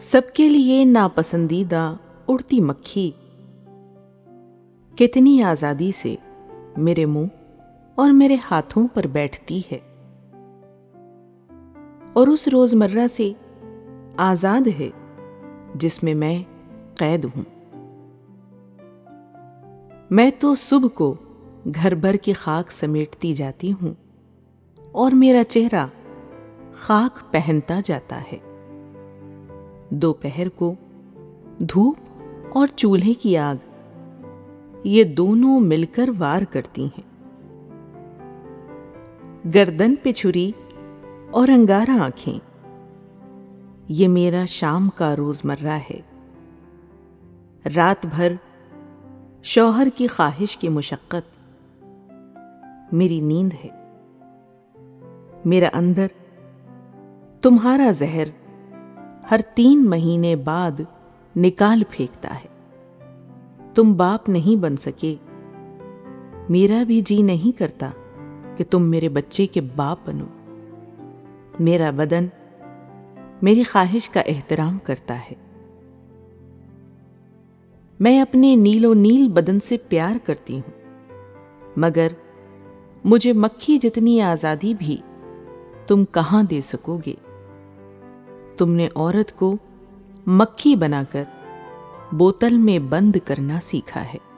سب کے لیے ناپسندیدہ اڑتی مکھی۔ کتنی آزادی سے میرے منہ اور میرے ہاتھوں پر بیٹھتی ہے۔ اور اس روز مرہ سے آزاد ہے جس میں میں قید ہوں۔ میں تو صبح کو گھر بھر کی خاک سمیٹتی جاتی ہوں اور میرا چہرہ خاک پہنتا جاتا ہے۔ دوپہر کو دھوپ اور چولہے کی آگ، یہ دونوں مل کر وار کرتی ہیں۔ گردن پہ چھری اور انگارہ آنکھیں، یہ میرا شام کا روز مرہ ہے۔ رات بھر شوہر کی خواہش کی مشقت میری نیند ہے۔ میرا اندر تمہارا زہر ہر تین مہینے بعد نکال پھینکتا ہے۔ تم باپ نہیں بن سکے۔ میرا بھی جی نہیں کرتا کہ تم میرے بچے کے باپ بنو۔ میرا بدن میری خواہش کا احترام کرتا ہے۔ میں اپنے نیل و نیل بدن سے پیار کرتی ہوں، مگر مجھے مکھی جتنی آزادی بھی تم کہاں دے سکو گے؟ تم نے عورت کو مکھی بنا کر بوتل میں بند کرنا سیکھا ہے۔